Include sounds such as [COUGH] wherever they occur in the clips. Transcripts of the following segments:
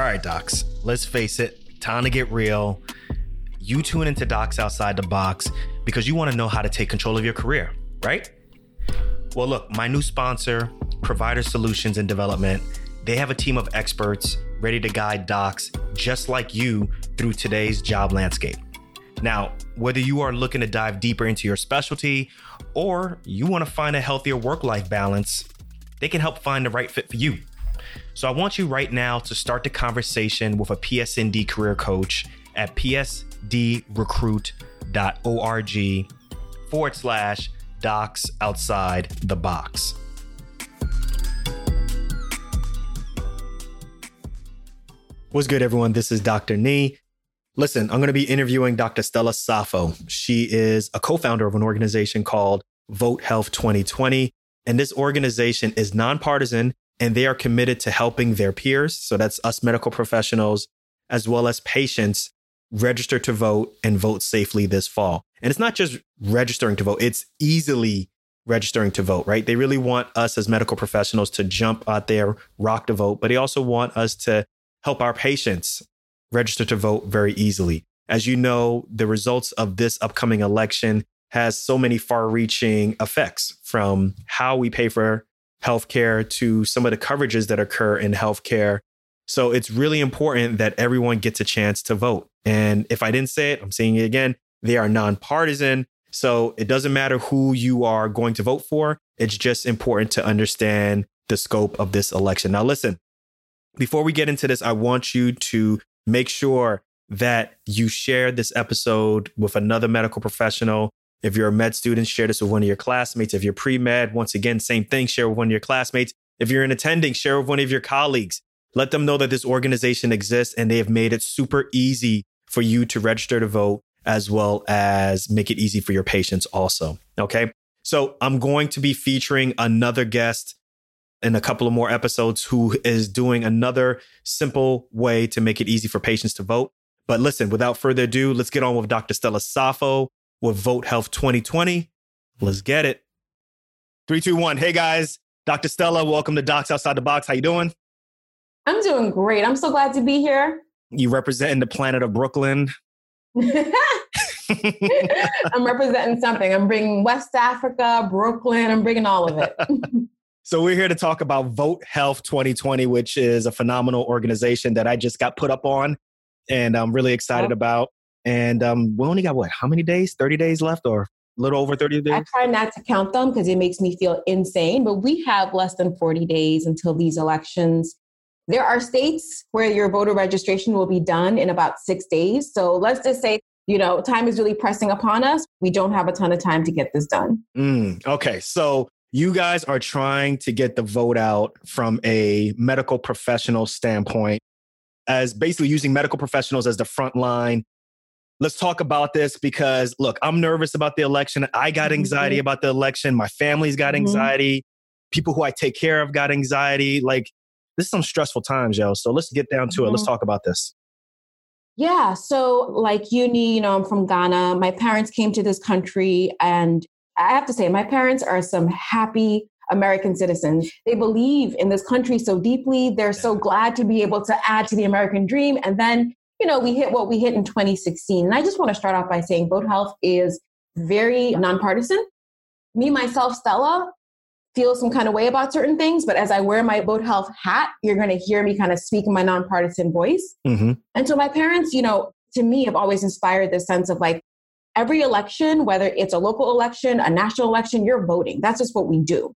All right, docs, let's face it, time to get real. You tune into Docs Outside the Box because you want to know how to take control of your career, right? Well, look, my new sponsor, Provider Solutions and Development, they have a team of experts ready to guide docs just like you through today's job landscape. Now, whether you are looking to dive deeper into your specialty or you want to find a healthier work life balance, they can help find the right fit for you. So I want you right now to start the conversation with a PSND career coach at psdrecruit.org forward slash docs outside the box. What's good, everyone? This is Dr. Nii. Listen, I'm going to be interviewing Dr. Stella Safo. She is a co founder of an organization called Vote Health 2020. And this organization is nonpartisan and they are committed to helping their peers. So that's us medical professionals, as well as patients, register to vote and vote safely this fall. And it's not just registering to vote, it's easily registering to vote, right? They really want us as medical professionals to jump out there, rock the vote, but they also want us to help our patients register to vote very easily. As you know, the results of this upcoming election has so many far reaching effects from how we pay for healthcare to some of the coverages that occur in healthcare. So it's really important that everyone gets a chance to vote. And if I didn't say it, I'm saying it again. They are nonpartisan. So it doesn't matter who you are going to vote for. It's just important to understand the scope of this election. Now, listen, before we get into this, I want you to make sure that you share this episode with another medical professional. If you're a med student, share this with one of your classmates. If you're pre med, once again, same thing, share with one of your classmates. If you're an attending, share with one of your colleagues. Let them know that this organization exists and they have made it super easy for you to register to vote as well as make it easy for your patients also. Okay. So I'm going to be featuring another guest in a couple of more episodes who is doing another simple way to make it easy for patients to vote. But listen, without further ado, let's get on with Dr. Stella Safo with Vote Health 2020. Let's get it. Three, two, one. Hey guys, Dr. Stella, welcome to Docs Outside the Box. How you doing? I'm doing great. I'm so glad to be here. You representing the planet of Brooklyn. [LAUGHS] I'm representing something. I'm bringing West Africa, Brooklyn. I'm bringing all of it. [LAUGHS] So we're here to talk about Vote Health 2020, which is a phenomenal organization that I just got put up on and I'm really excited oh. about. And um, we only got what? How many days? 30 days left or a little over 30 days? I try not to count them because it makes me feel insane, but we have less than 40 days until these elections. There are states where your voter registration will be done in about six days. So let's just say, you know, time is really pressing upon us. We don't have a ton of time to get this done. Mm, okay. So you guys are trying to get the vote out from a medical professional standpoint as basically using medical professionals as the front line let's talk about this because look i'm nervous about the election i got mm-hmm. anxiety mm-hmm. about the election my family's got mm-hmm. anxiety mm-hmm. people who i take care of got anxiety like this is some stressful times yo so let's get down to mm-hmm. it let's mm-hmm. talk about this yeah so like uni you know i'm from ghana my parents came to this country and I have to say, my parents are some happy American citizens. They believe in this country so deeply. They're so glad to be able to add to the American dream. And then, you know, we hit what we hit in 2016. And I just want to start off by saying Vote Health is very nonpartisan. Me, myself, Stella, feel some kind of way about certain things, but as I wear my Vote Health hat, you're going to hear me kind of speak in my nonpartisan voice. Mm-hmm. And so my parents, you know, to me have always inspired this sense of like, every election, whether it's a local election, a national election, you're voting. That's just what we do.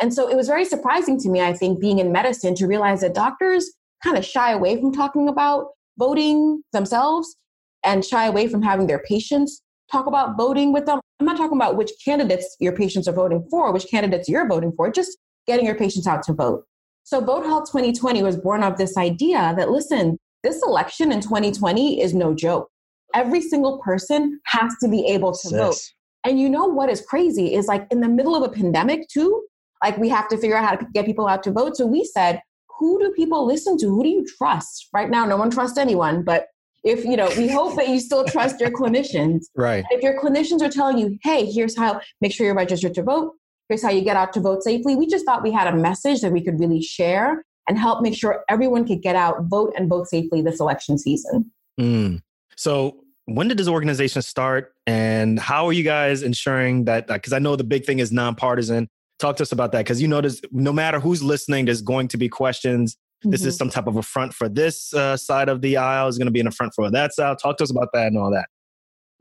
And so it was very surprising to me, I think, being in medicine to realize that doctors kind of shy away from talking about voting themselves and shy away from having their patients talk about voting with them. I'm not talking about which candidates your patients are voting for, which candidates you're voting for, just getting your patients out to vote. So Vote Health 2020 was born of this idea that listen, this election in 2020 is no joke every single person has to be able to vote. And you know what is crazy is like in the middle of a pandemic, too, like we have to figure out how to get people out to vote. So we said, who do people listen to? Who do you trust? Right now, no one trusts anyone, but if you know, we hope that you still trust your clinicians. [LAUGHS] Right. If your clinicians are telling you, hey, here's how, make sure you're registered to vote, here's how you get out to vote safely. We just thought we had a message that we could really share and help make sure everyone could get out, vote, and vote safely this election season. Mm. So, when did this organization start and how are you guys ensuring that because i know the big thing is nonpartisan talk to us about that because you notice no matter who's listening there's going to be questions mm-hmm. this is mm-hmm. some type of a front for this uh, side of the aisle is going to be in a front for that side talk to us about that and all that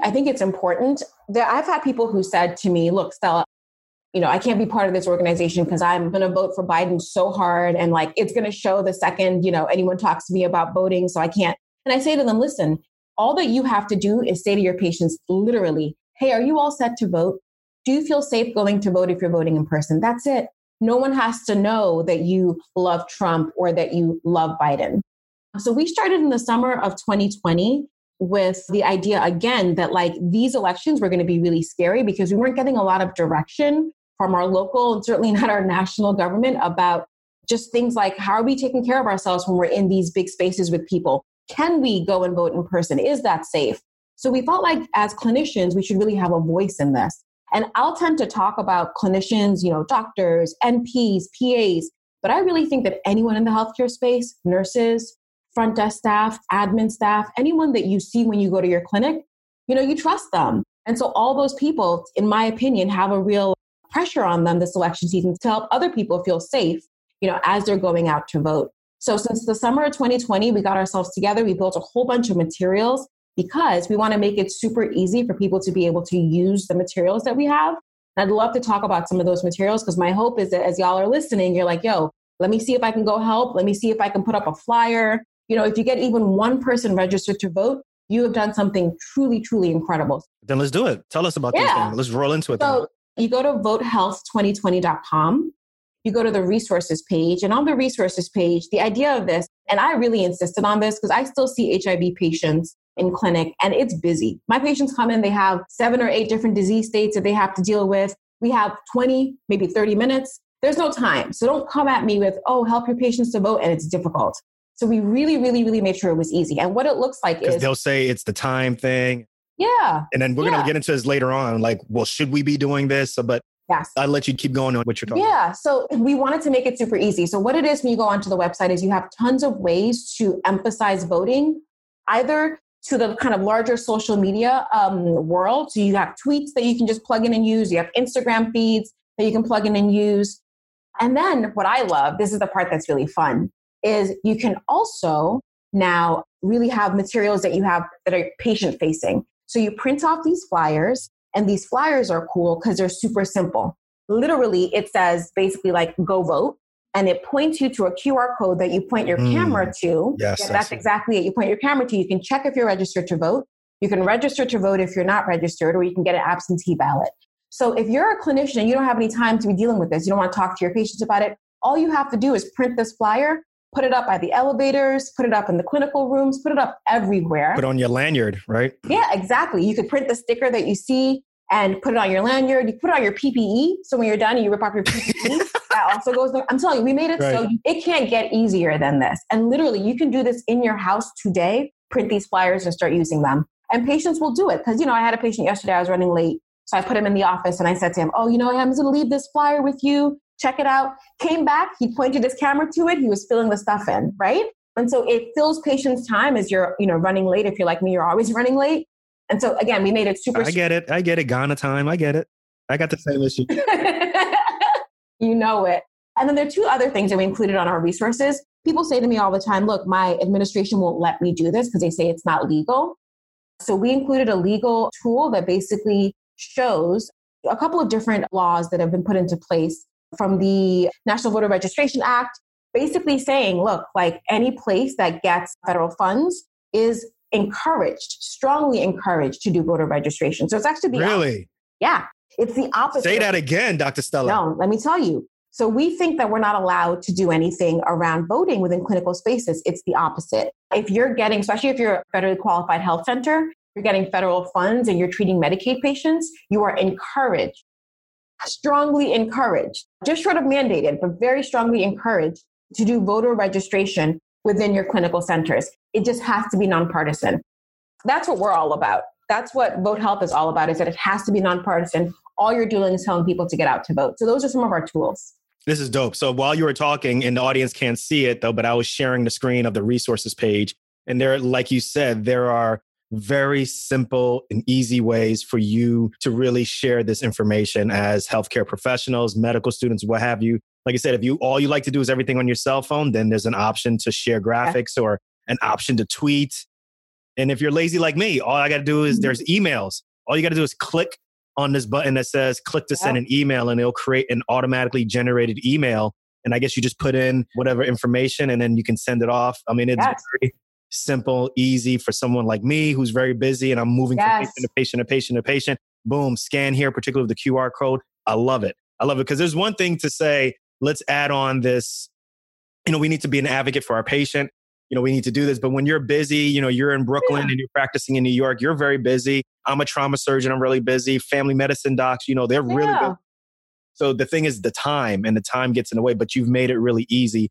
i think it's important that i've had people who said to me look stella you know, I can't be part of this organization because I'm going to vote for Biden so hard and like it's going to show the second, you know, anyone talks to me about voting. So I can't. And I say to them, listen, all that you have to do is say to your patients literally, hey, are you all set to vote? Do you feel safe going to vote if you're voting in person? That's it. No one has to know that you love Trump or that you love Biden. So we started in the summer of 2020 with the idea again that like these elections were going to be really scary because we weren't getting a lot of direction from our local and certainly not our national government about just things like how are we taking care of ourselves when we're in these big spaces with people? Can we go and vote in person? Is that safe? So we felt like as clinicians, we should really have a voice in this. And I'll tend to talk about clinicians, you know, doctors, NPs, PAs, but I really think that anyone in the healthcare space, nurses, front desk staff, admin staff, anyone that you see when you go to your clinic, you know, you trust them. And so all those people, in my opinion, have a real pressure on them this election season to help other people feel safe, you know, as they're going out to vote. So since the summer of 2020, we got ourselves together. We built a whole bunch of materials because we want to make it super easy for people to be able to use the materials that we have. And I'd love to talk about some of those materials because my hope is that as y'all are listening, you're like, yo, let me see if I can go help. Let me see if I can put up a flyer. You know, if you get even one person registered to vote, you have done something truly, truly incredible. Then let's do it. Tell us about yeah. this. Let's roll into it. So you go to votehealth2020.com, you go to the resources page, and on the resources page, the idea of this, and I really insisted on this because I still see HIV patients in clinic and it's busy. My patients come in, they have seven or eight different disease states that they have to deal with. We have 20, maybe 30 minutes. There's no time. So don't come at me with, oh, help your patients to vote and it's difficult. So we really, really, really made sure it was easy. And what it looks like is they'll say it's the time thing. Yeah. And then we're yeah. going to get into this later on. Like, well, should we be doing this? But yes. I'll let you keep going on what you're talking Yeah. So we wanted to make it super easy. So what it is when you go onto the website is you have tons of ways to emphasize voting, either to the kind of larger social media um, world. So you have tweets that you can just plug in and use. You have Instagram feeds that you can plug in and use. And then what I love, this is the part that's really fun, is you can also now really have materials that you have that are patient facing. So you print off these flyers, and these flyers are cool because they're super simple. Literally, it says basically like go vote, and it points you to a QR code that you point your mm. camera to. Yes, that's exactly it. You point your camera to. You can check if you're registered to vote. You can register to vote if you're not registered, or you can get an absentee ballot. So if you're a clinician and you don't have any time to be dealing with this, you don't want to talk to your patients about it, all you have to do is print this flyer put it up by the elevators, put it up in the clinical rooms, put it up everywhere. Put on your lanyard, right? Yeah, exactly. You could print the sticker that you see and put it on your lanyard. You put it on your PPE. So when you're done, you rip off your PPE. [LAUGHS] that also goes there. I'm telling you, we made it right. so it can't get easier than this. And literally, you can do this in your house today, print these flyers and start using them. And patients will do it. Because, you know, I had a patient yesterday, I was running late. So I put him in the office and I said to him, Oh, you know, I'm going to leave this flyer with you check it out. Came back, he pointed his camera to it, he was filling the stuff in, right? And so it fills patients' time as you're, you know, running late. If you're like me, you're always running late. And so again, we made it super. I get it. I get it. Ghana time. I get it. I got the same issue. [LAUGHS] you know it. And then there are two other things that we included on our resources. People say to me all the time, look, my administration won't let me do this because they say it's not legal. So we included a legal tool that basically shows a couple of different laws that have been put into place from the National Voter Registration Act, basically saying, look, like any place that gets federal funds is encouraged, strongly encouraged to do voter registration. So it's actually the really, opposite. yeah, it's the opposite. Say that again, Dr. Stella. No, let me tell you. So we think that we're not allowed to do anything around voting within clinical spaces. It's the opposite. If you're getting, especially if you're a federally qualified health center, you're getting federal funds and you're treating Medicaid patients, you are encouraged strongly encouraged, just short of mandated, but very strongly encouraged to do voter registration within your clinical centers. It just has to be nonpartisan. That's what we're all about. That's what Vote Health is all about, is that it has to be nonpartisan. All you're doing is telling people to get out to vote. So those are some of our tools. This is dope. So while you were talking, and the audience can't see it though, but I was sharing the screen of the resources page. And there, like you said, there are very simple and easy ways for you to really share this information as healthcare professionals, medical students, what have you. Like I said, if you all you like to do is everything on your cell phone, then there's an option to share graphics or an option to tweet. And if you're lazy like me, all I got to do is mm-hmm. there's emails. All you got to do is click on this button that says click to send an email and it'll create an automatically generated email. And I guess you just put in whatever information and then you can send it off. I mean, it's yes. very simple, easy for someone like me who's very busy and I'm moving yes. from patient to patient to patient to patient. Boom, scan here, particularly with the QR code. I love it. I love it because there's one thing to say, let's add on this, you know, we need to be an advocate for our patient. You know, we need to do this. But when you're busy, you know, you're in Brooklyn yeah. and you're practicing in New York, you're very busy. I'm a trauma surgeon. I'm really busy. Family medicine docs, you know, they're yeah. really busy. So the thing is the time and the time gets in the way, but you've made it really easy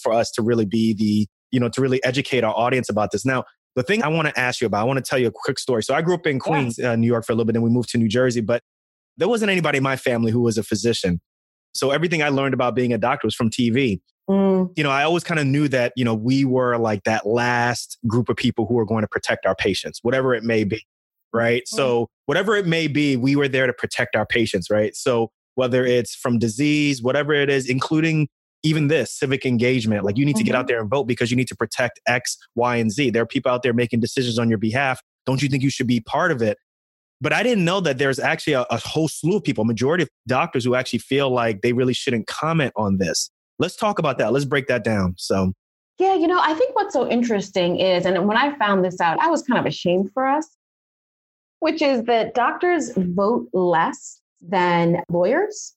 for us to really be the, you know, to really educate our audience about this. Now, the thing I want to ask you about, I want to tell you a quick story. So I grew up in Queens, uh, New York for a little bit, and we moved to New Jersey, but there wasn't anybody in my family who was a physician. So everything I learned about being a doctor was from TV. Mm. You know, I always kind of knew that, you know, we were like that last group of people who are going to protect our patients, whatever it may be. Right. Mm. So, whatever it may be, we were there to protect our patients. Right. So, whether it's from disease, whatever it is, including even this civic engagement, like you need mm-hmm. to get out mm-hmm. there and vote because you need to protect X, Y, and Z. There are people out there making decisions on your behalf. Don't you think you should be part of it? But I didn't know that there's actually a, a whole slew of people, majority of doctors who actually feel like they really shouldn't comment on this. Let's talk about that. Let's break that down. So, yeah, you know, I think what's so interesting is, and when I found this out, I was kind of ashamed for us, which is that doctors vote less than lawyers,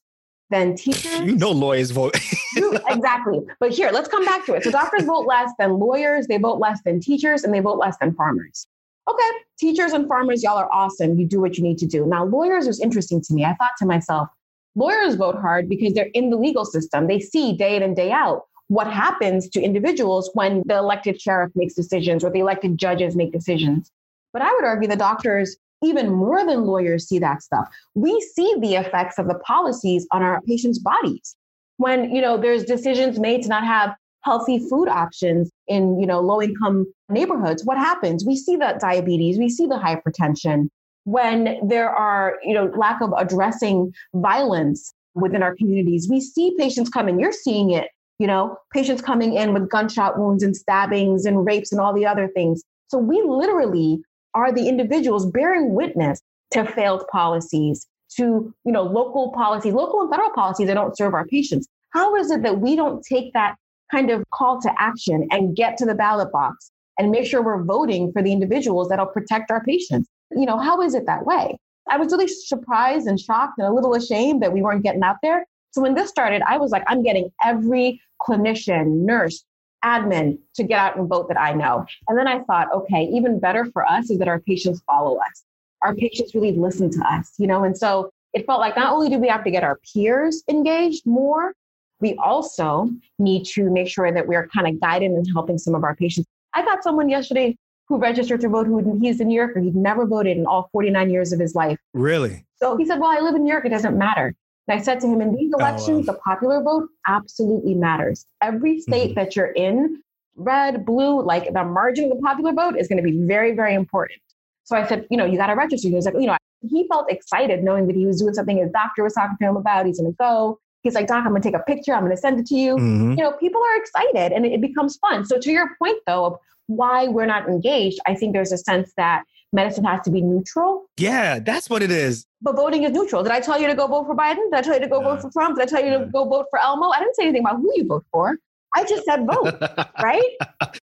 than teachers. You know, lawyers vote. [LAUGHS] exactly. But here, let's come back to it. So, doctors vote less than lawyers, they vote less than teachers, and they vote less than farmers. Okay, teachers and farmers, y'all are awesome. You do what you need to do. Now, lawyers was interesting to me. I thought to myself, Lawyers vote hard because they're in the legal system. They see day in and day out what happens to individuals when the elected sheriff makes decisions or the elected judges make decisions. But I would argue the doctors, even more than lawyers, see that stuff. We see the effects of the policies on our patients' bodies. When, you know, there's decisions made to not have healthy food options in, you know, low income neighborhoods, what happens? We see that diabetes, we see the hypertension, when there are, you know, lack of addressing violence within our communities. We see patients come in, you're seeing it, you know, patients coming in with gunshot wounds and stabbings and rapes and all the other things. So we literally are the individuals bearing witness to failed policies, to, you know, local policies, local and federal policies that don't serve our patients. How is it that we don't take that kind of call to action and get to the ballot box and make sure we're voting for the individuals that'll protect our patients? you know, how is it that way? I was really surprised and shocked and a little ashamed that we weren't getting out there. So when this started, I was like, I'm getting every clinician, nurse, admin to get out and vote that I know. And then I thought, okay, even better for us is that our patients follow us. Our patients really listen to us, you know? And so it felt like not only do we have to get our peers engaged more, we also need to make sure that we're kind of guiding and helping some of our patients. I got someone yesterday who registered to vote who he's a New Yorker. He'd never voted in all 49 years of his life. Really? So he said, Well, I live in New York. It doesn't matter. And I said to him, In these elections, oh, wow. the popular vote absolutely matters. Every state mm-hmm. that you're in, red, blue, like the margin of the popular vote is going to be very, very important. So I said, You know, you got to register. He was like, You know, he felt excited knowing that he was doing something his doctor was talking to him about. He's going to go. He's like, Doc, I'm to take a picture. I'm to send it to you. Mm-hmm. You know, people are excited and it, becomes fun. So, to your point, though, of why we're not engaged, I think there's a sense that medicine has to be neutral. Yeah, that's what it is. But voting is neutral. Did I tell you to go vote for Biden? Did I tell you to go vote for Trump? Did I tell you to go vote for Elmo? I didn't say anything about who you vote for. I just said vote, [LAUGHS] right?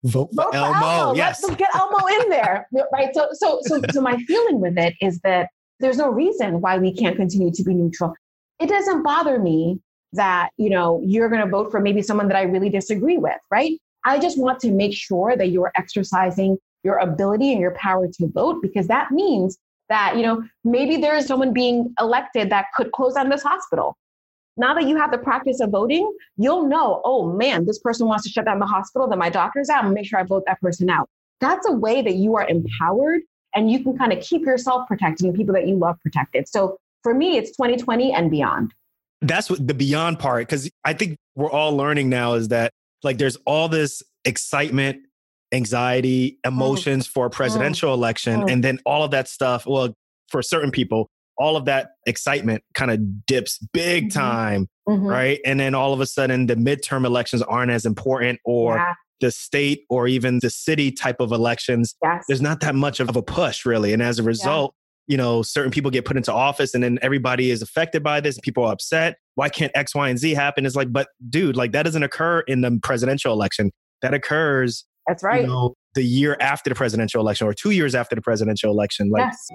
Vote, vote for, Elmo. Elmo. Yes. Let's get Elmo in there, [LAUGHS] right? So, so, so, so my feeling with it is that there's no reason why we can't continue to be neutral. It doesn't bother me that you know you're going to vote for maybe someone that I really disagree with, right? I just want to make sure that you're exercising your ability and your power to vote because that means that, you know, maybe there is someone being elected that could close down this hospital. Now that you have the practice of voting, you'll know, oh man, this person wants to shut down the hospital that my doctor's at. I'm make sure I vote that person out. That's a way that you are empowered and you can kind of keep yourself protected and people that you love protected. So for me, it's 2020 and beyond. That's what the beyond part, because I think we're all learning now is that like there's all this excitement, anxiety, emotions mm. for a presidential mm. election. Mm. And then all of that stuff, well, for certain people, all of that excitement kind of dips big mm-hmm. time, mm-hmm. right? And then all of a sudden, the midterm elections aren't as important, or yeah. the state or even the city type of elections, yes. there's not that much of a push, really. And as a result. You know, certain people get put into office and then everybody is affected by this. People are upset. Why can't X, Y, and Z happen? It's like, but dude, like that doesn't occur in the presidential election. That occurs. That's right. You know, the year after the presidential election or two years after the presidential election. Like, yes.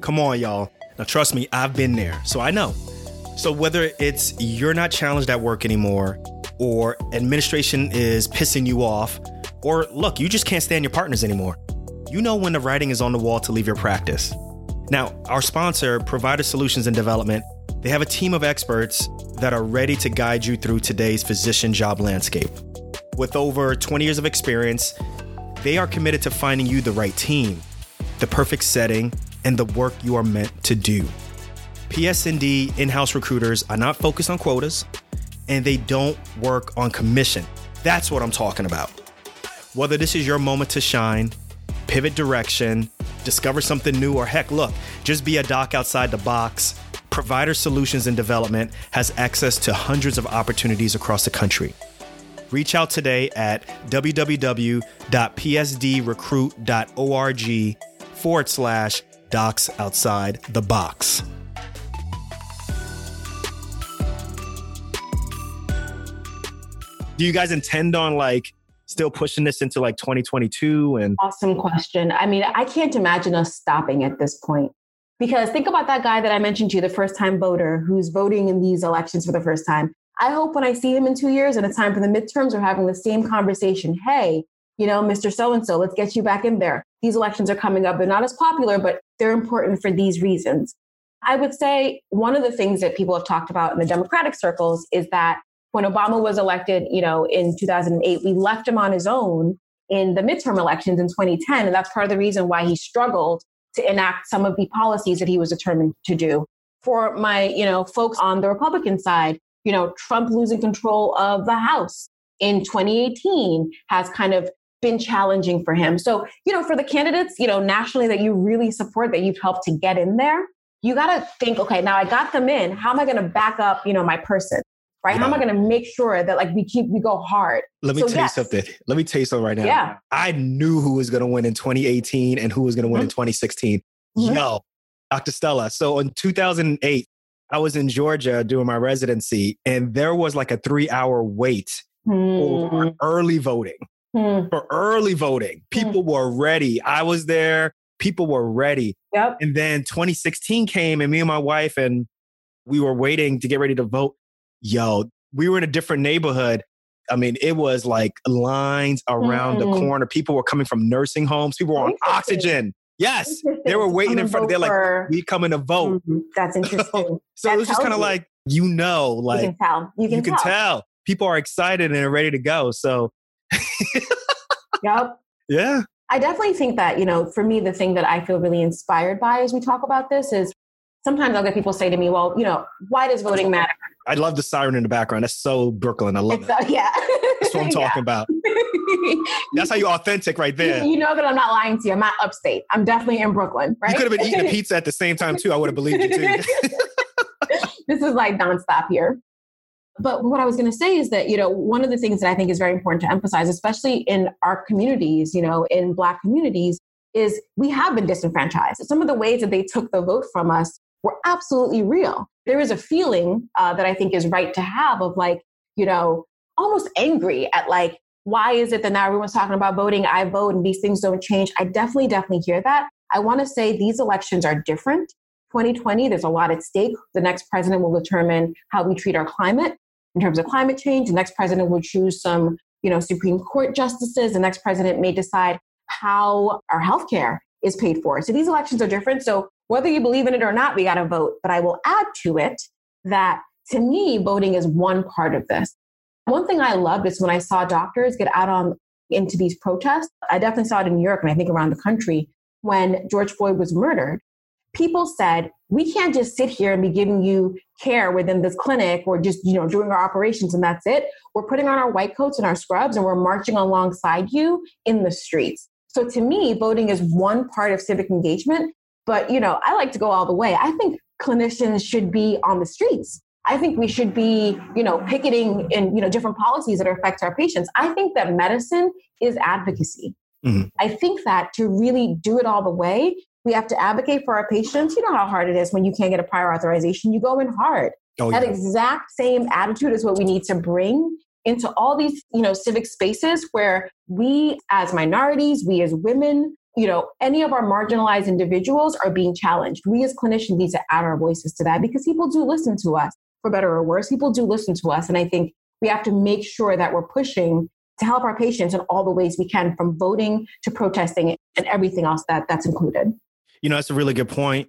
Come on, y'all. Now, trust me, I've been there, so I know. So, whether it's you're not challenged at work anymore, or administration is pissing you off, or look, you just can't stand your partners anymore, you know when the writing is on the wall to leave your practice. Now, our sponsor, Provider Solutions and Development, they have a team of experts that are ready to guide you through today's physician job landscape. With over 20 years of experience, they are committed to finding you the right team, the perfect setting, and the work you are meant to do. PSND in house recruiters are not focused on quotas and they don't work on commission. That's what I'm talking about. Whether this is your moment to shine, pivot direction, discover something new, or heck, look, just be a doc outside the box, Provider Solutions and Development has access to hundreds of opportunities across the country. Reach out today at www.psdrecruit.org forward slash Docs Outside the Box. Do you guys intend on like still pushing this into like 2022 and awesome question i mean i can't imagine us stopping at this point because think about that guy that i mentioned to you the first time voter who's voting in these elections for the first time i hope when i see him in two years and it's time for the midterms we're having the same conversation hey you know, Mr. So and so, let's get you back in there. These elections are coming up. They're not as popular, but they're important for these reasons. I would say one of the things that people have talked about in the Democratic circles is that when Obama was elected, you know, in 2008, we left him on his own in the midterm elections in 2010. And that's part of the reason why he struggled to enact some of the policies that he was determined to do. For my, you know, folks on the Republican side, you know, Trump losing control of the House in 2018 has kind of been challenging for him. So, you know, for the candidates, you know, nationally that you really support, that you've helped to get in there, you got to think, okay, now I got them in. How am I going to back up, you know, my person? Right? Yeah. How am I going to make sure that like we keep we go hard? Let me so, tell yes. you something. Let me tell you something right now. Yeah. I knew who was going to win in 2018 and who was going to win mm-hmm. in 2016. Mm-hmm. Yo, Dr. Stella. So in 2008, I was in Georgia doing my residency, and there was like a three hour wait mm. for early voting hmm. for early voting. People hmm. were ready. I was there. People were ready. Yep. And then 2016 came, and me and my wife and we were waiting to get ready to vote. Yo, we were in a different neighborhood. I mean, it was like lines around the hmm. corner. People were coming from nursing homes. People were on oxygen. Yes, they were waiting in front of. They're like, "We coming to vote." Mm-hmm. That's [LAUGHS] interesting. so that it was just kind of like you know, like you can tell. You can, you can tell. tell. People are excited and they're ready to go. So [LAUGHS] yep. Yeah. I definitely think that, you know, for me, the thing that I feel really inspired by as we talk about this is sometimes I'll get people say to me, well, you know, why does voting matter? I love the siren in the background. That's so Brooklyn. I love it's, it. Uh, yeah. That's what I'm [LAUGHS] talking yeah. about. [LAUGHS] That's how you're authentic right there. You, you, know that I'm not lying to you. I'm not upstate. I'm definitely in Brooklyn, right? You could have been eating a [LAUGHS] pizza at the same time too. I would have believed you too. this is like nonstop here. But what I was going to say is that, you know, one of the things that I think is very important to emphasize, especially in our communities, you know, in Black communities, is we have been disenfranchised. Some of the ways that they took the vote from us were absolutely real. There is a feeling uh, that I think is right to have of like, you know, almost angry at like, why is it that now everyone's talking about voting? I vote and these things don't change. I definitely, definitely hear that. I want to say these elections are different. 2020, there's a lot at stake. The next president will determine how we treat our climate in terms of climate change. The next president will choose some, you know, Supreme Court justices. The next president may decide how our healthcare is paid for. So these elections are different. So whether you believe in it or not, we got to vote. But I will add to it that to me, voting is one part of this. One thing I loved is when I saw doctors get out on into these protests. I definitely saw it in New York and I think around the country when George Floyd was murdered. People said, we can't just sit here and be giving you care within this clinic or just, you know, doing our operations and that's it. We're putting on our white coats and our scrubs and we're marching alongside you in the streets. So to me, voting is one part of civic engagement, but you know, I like to go all the way. I think clinicians should be on the streets. I think we should be, you know, picketing in, you know, different policies that affect our patients. I think that medicine is advocacy. Mm-hmm. I think that to really do it all the way, we have to advocate for our patients. You know how hard it is when you can't get a prior authorization. You go in hard. Oh, yeah. That exact same attitude is what we need to bring into all these, you know, civic spaces where we as minorities, we as women, you know, any of our marginalized individuals are being challenged. We as clinicians need to add our voices to that because people do listen to us for better or worse. People do listen to us. And I think we have to make sure that we're pushing to help our patients in all the ways we can, from voting to protesting and everything else that that's included. You know, that's a really good point.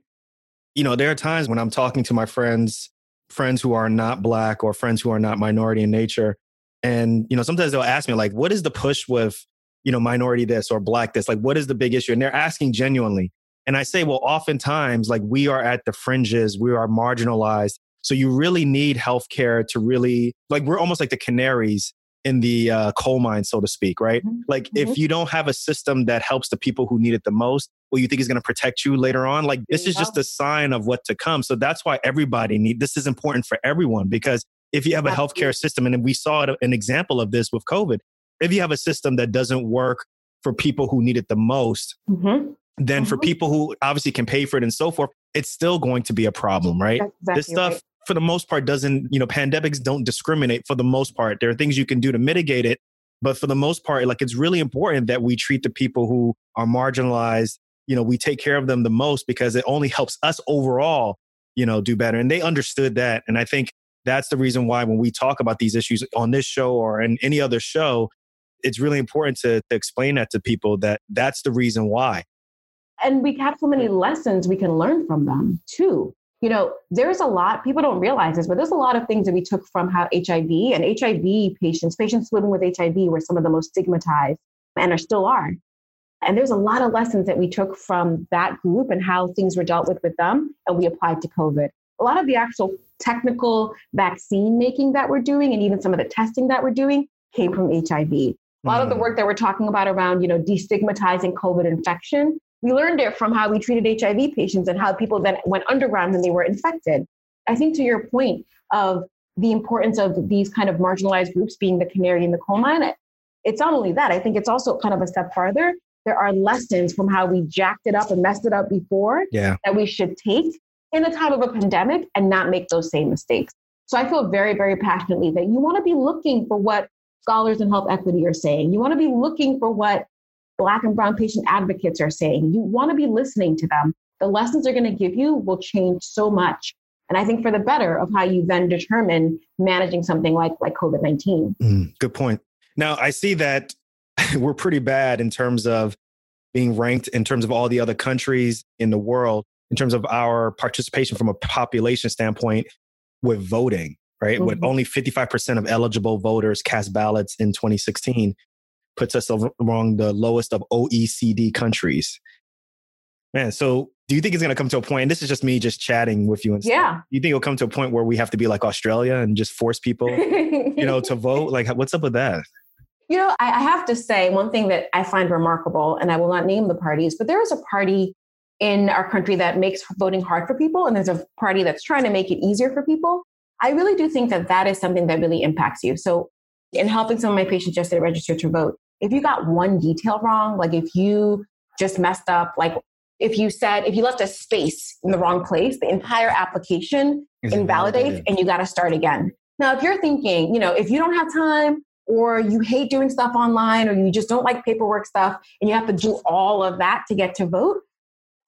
You know, there are times when I'm talking to my friends, friends who are not black or friends who are not minority in nature. And, you know, sometimes they'll ask me, like, what is the push with, you know, minority this or black this? Like, what is the big issue? And they're asking genuinely. And I say, well, oftentimes, like, we are at the fringes, we are marginalized. So you really need healthcare to really, like, we're almost like the canaries in the uh, coal mine, so to speak, right? Mm-hmm. Like mm-hmm. if you don't have a system that helps the people who need it the most, what you think is going to protect you later on, like this is just a sign of what to come. So that's why everybody need this is important for everyone because if you have a healthcare system, and we saw an example of this with COVID, if you have a system that doesn't work for people who need it the most, mm-hmm. then for mm-hmm. people who obviously can pay for it and so forth, it's still going to be a problem, right? Exactly this stuff right for the most part doesn't you know pandemics don't discriminate for the most part there are things you can do to mitigate it but for the most part like it's really important that we treat the people who are marginalized you know we take care of them the most because it only helps us overall you know do better and they understood that and i think that's the reason why when we talk about these issues on this show or in any other show it's really important to, to explain that to people that that's the reason why and we have so many lessons we can learn from them too you know, there's a lot, people don't realize this, but there's a lot of things that we took from how HIV and HIV patients, patients living with HIV were some of the most stigmatized and are still are. And there's a lot of lessons that we took from that group and how things were dealt with with them, and we applied to COVID. A lot of the actual technical vaccine making that we're doing, and even some of the testing that we're doing, came from HIV. A lot mm. of the mm. work that we're talking about around, you know, destigmatizing COVID infection we learned it from how we treated HIV patients and how people then went underground when they were infected. I think to your point of the importance of these kind of marginalized groups being the canary in the coal mine, it's not only that, I think it's also kind of a step farther. There are lessons from how we jacked it up and messed it up before yeah. that we should take in the time of a pandemic and not make those same mistakes. So I feel very, very passionately that you want to be looking for what scholars in health equity are saying. You want to be looking for what Black and Brown patient advocates are saying. You want to be listening to them. The lessons they're going to give you will change so much. And I think for the better of how you then determine managing something like, like COVID 19. Mm, good point. Now, I see that [LAUGHS] we're pretty bad in terms of being ranked in terms of all the other countries in the world, in terms of our participation from a population standpoint with voting, right? Mm-hmm. With only 55% of eligible voters cast ballots in 2016 puts us among the lowest of OECD countries. Man, so do you think it's going to come to a point? And this is just me just chatting with you. And yeah. Stuff, you think it'll come to a point where we have to be like Australia and just force people, you know, to [LAUGHS] vote? Like, what's up with that? You know, I, I have to say one thing that I find remarkable, and I will not name the parties, but there is a party in our country that makes voting hard for people, and there's a party that's trying to make it easier for people. I really do think that that is something that really impacts you. So, in helping some of my patients yesterday register to vote, if you got one detail wrong, like if you just messed up, like if you said, if you left a space in the wrong place, the entire application Is invalidates and you got to start again. Now, if you're thinking, you know, if you don't have time or you hate doing stuff online or you just don't like paperwork stuff and you have to do all of that to get to vote,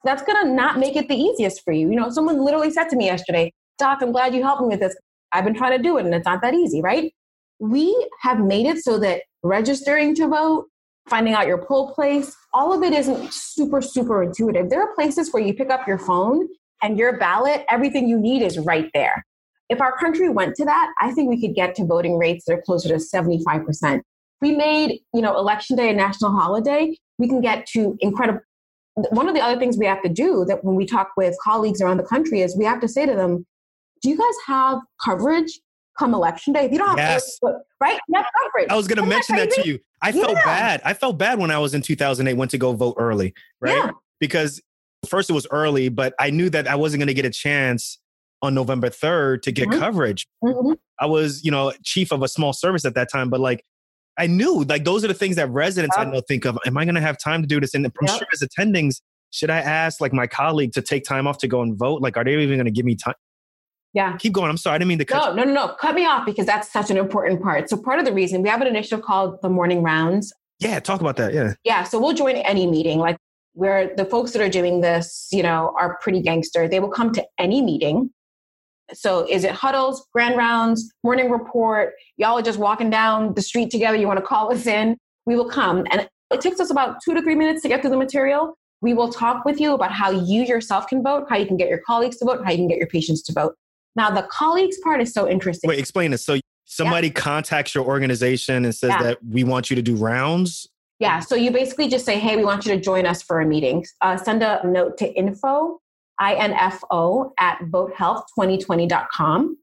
that's going to not make it the easiest for you. You know, someone literally said to me yesterday, Doc, I'm glad you helped me with this. I've been trying to do it and it's not that easy, right? We have made it so that registering to vote, finding out your poll place, all of it isn't super, super intuitive. There are places where you pick up your phone and your ballot, everything you need is right there. If our country went to that, I think we could get to voting rates that are closer to 75%. we made, you know, election day a national holiday, we can get to incredible one of the other things we have to do that when we talk with colleagues around the country is we have to say to them, do you guys have coverage come election day? If you don't have yes. coverage, right? You have coverage. I was going to mention that, that, to you. I yeah. felt bad. I felt bad when I was in 2008, went to go vote early, right? Yeah. Because first it was early, but I knew that I wasn't going to get a chance on November 3rd to get mm-hmm. coverage. Mm-hmm. I was, you know, chief of a small service at that time, but like I knew like those are the things that residents I know think of. Am I going to have time to do this? And I'm yep. sure as attendings, should I ask like my colleague to take time off to go and vote? Like, are they even going to give me time? Yeah. Keep going. I'm sorry. I didn't mean to cut. No, no, no, no. Cut me off because that's such an important part. So part of the reason we have an initiative called the morning rounds. Yeah. Talk about that. Yeah. Yeah. So we'll join any meeting. Like where the folks that are doing this, you know, are pretty gangster. They will come to any meeting. So is it huddles, grand rounds, morning report? Y'all are just walking down the street together. You want to call us in? We will come. And it takes us about two to three minutes to get through the material. We will talk with you about how you yourself can vote, how you can get your colleagues to vote, how you can get your patients to vote. Now, the colleagues part is so interesting. Wait, explain this. So somebody yeah. contacts your organization and says yeah. that we want you to do rounds. Yeah. So you basically just say, hey, we want you to join us for a meeting. Uh, send a note to info, I-N-F-O, at votehealth2020.com.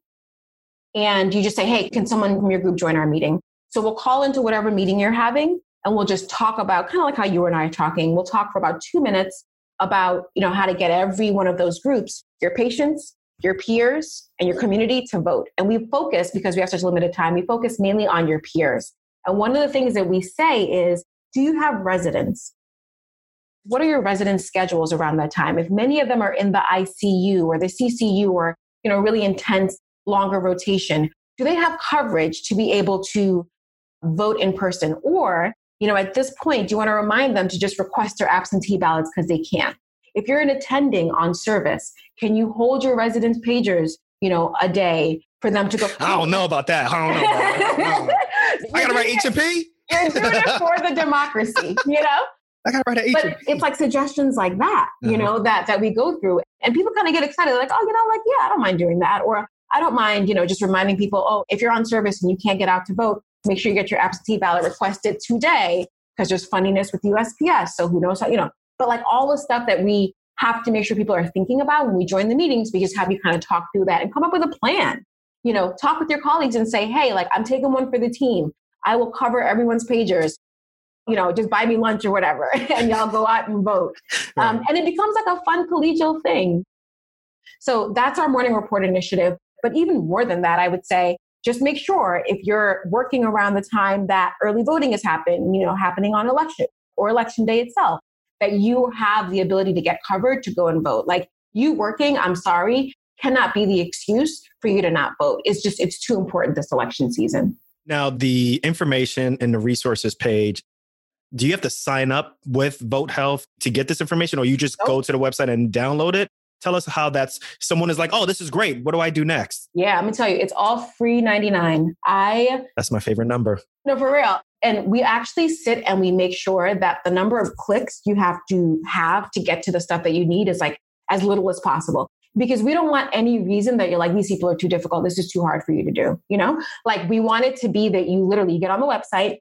And you just say, hey, can someone from your group join our meeting? So we'll call into whatever meeting you're having and we'll just talk about kind of like how you and I are talking. We'll talk for about two minutes about, you know, how to get every one of those groups, your patients, your peers, and your community to vote. And we focus, because we have such limited time, we focus mainly on your peers. And one of the things that we say is, do you have residents? What are your residents' schedules around that time? If many of them are in the ICU or the CCU or, you know, really intense, longer rotation, do they have coverage to be able to vote in person? Or, you know, at this point, do you want to remind them to just request their absentee ballots because they can't? If you're an attending on service, can you hold your residents' pagers, you know, a day for them to go? I don't know about that. I don't know. About that. I, [LAUGHS] I gotta write H&P. You're doing it for the democracy, you know. I gotta write an But it's like suggestions like that, you uh-huh. know, that that we go through, and people kind of get excited, like, oh, you know, like yeah, I don't mind doing that, or I don't mind, you know, just reminding people, oh, if you're on service and you can't get out to vote, make sure you get your absentee ballot requested today because there's funniness with USPS. So who knows how, you know, but like all the stuff that we have to make sure people are thinking about when we join the meetings, we just have you kind of talk through that and come up with a plan. You know, talk with your colleagues and say, hey, like I'm taking one for the team. I will cover everyone's pagers. You know, just buy me lunch or whatever, [LAUGHS] and y'all go out and vote. [LAUGHS] Right. Um, and it becomes like a fun collegial thing. So that's our morning report initiative. But even more than that, I would say just make sure if you're working around the time that early voting is happening, you know, happening on election or election day itself, that you have the ability to get covered to go and vote. Like you working, I'm sorry, cannot be the excuse for you to not vote. It's just, it's too important this election season. Now, the information in the resources page, do you have to sign up with Vote Health to get this information or you just nope. go to the website and download it? Tell us how that's someone is like, oh, this is great. What do I do next? Yeah, I'm gonna tell you, it's all free 99. I That's my favorite number. No, for real. And we actually sit and we make sure that the number of clicks you have to have to get to the stuff that you need is like as little as possible. Because we don't want any reason that you're like, these people are too difficult. This is too hard for you to do. You know, like we want it to be that you literally get on the website,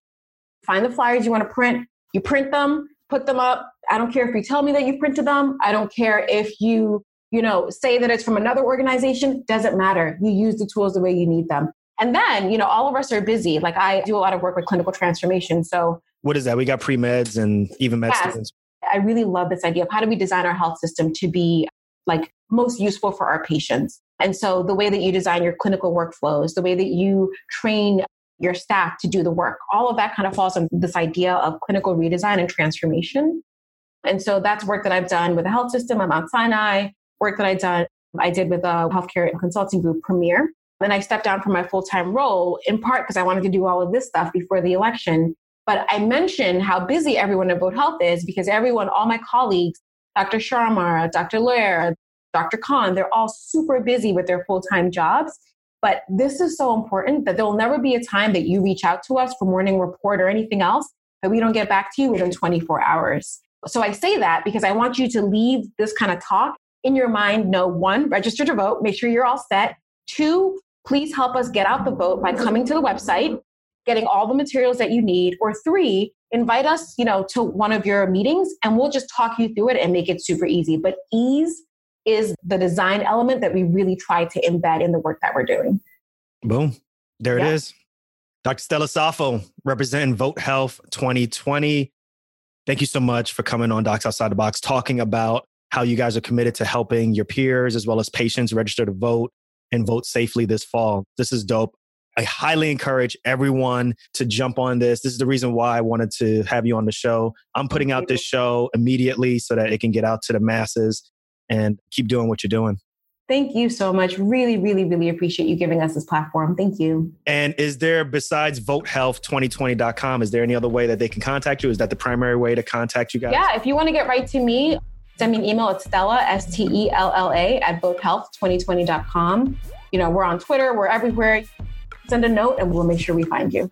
find the flyers you want to print, you print them, put them up. I don't care if you tell me that you printed them. I don't care if you, you know, say that it's from another organization. Doesn't matter. You use the tools the way you need them. And then, you know, all of us are busy. Like I do a lot of work with clinical transformation. So what is that? We got pre meds and even med yes, students. I really love this idea of how do we design our health system to be like most useful for our patients. And so the way that you design your clinical workflows, the way that you train your staff to do the work. All of that kind of falls on this idea of clinical redesign and transformation. And so that's work that I've done with the health system at Mount Sinai, work that I've done, I did with a healthcare consulting group, Premier. Then I stepped down from my full time role in part because I wanted to do all of this stuff before the election. But I mentioned how busy everyone at Vote Health is because everyone, all my colleagues, Dr. Sharma, Dr. Lair, Dr. Khan, they're all super busy with their full time jobs. But this is so important that there will never be a time that you reach out to us for morning report or anything else that we don't get back to you within 24 hours. So I say that because I want you to leave this kind of talk in your mind. Know one, register to vote, make sure you're all set. Two, please help us get out the vote by coming to the website. getting all the materials that you need, or three, invite us, you know, to one of your meetings and we'll just talk you through it and make it super easy. But ease is the design element that we really try to embed in the work that we're doing. Boom. There yeah. it is. Dr. Stella Safo, representing Vote Health 2020. Thank you so much for coming on Docs Outside the Box, talking about how you guys are committed to helping your peers as well as patients register to vote and vote safely this fall. This is dope. I highly encourage everyone to jump on this. This is the reason why I wanted to have you on the show. I'm putting out this show immediately so that it can get out to the masses and keep doing what you're doing. Thank you so much. Really, really, really appreciate you giving us this platform. Thank you. And is there, besides votehealth2020.com, is there any other way that they can contact you? Is that the primary way to contact you guys? Yeah, if you want to get right to me, send me an email at Stella, S T E L L A, at votehealth2020.com. You know, we're on Twitter, we're everywhere. Send a note and we'll make sure we find you.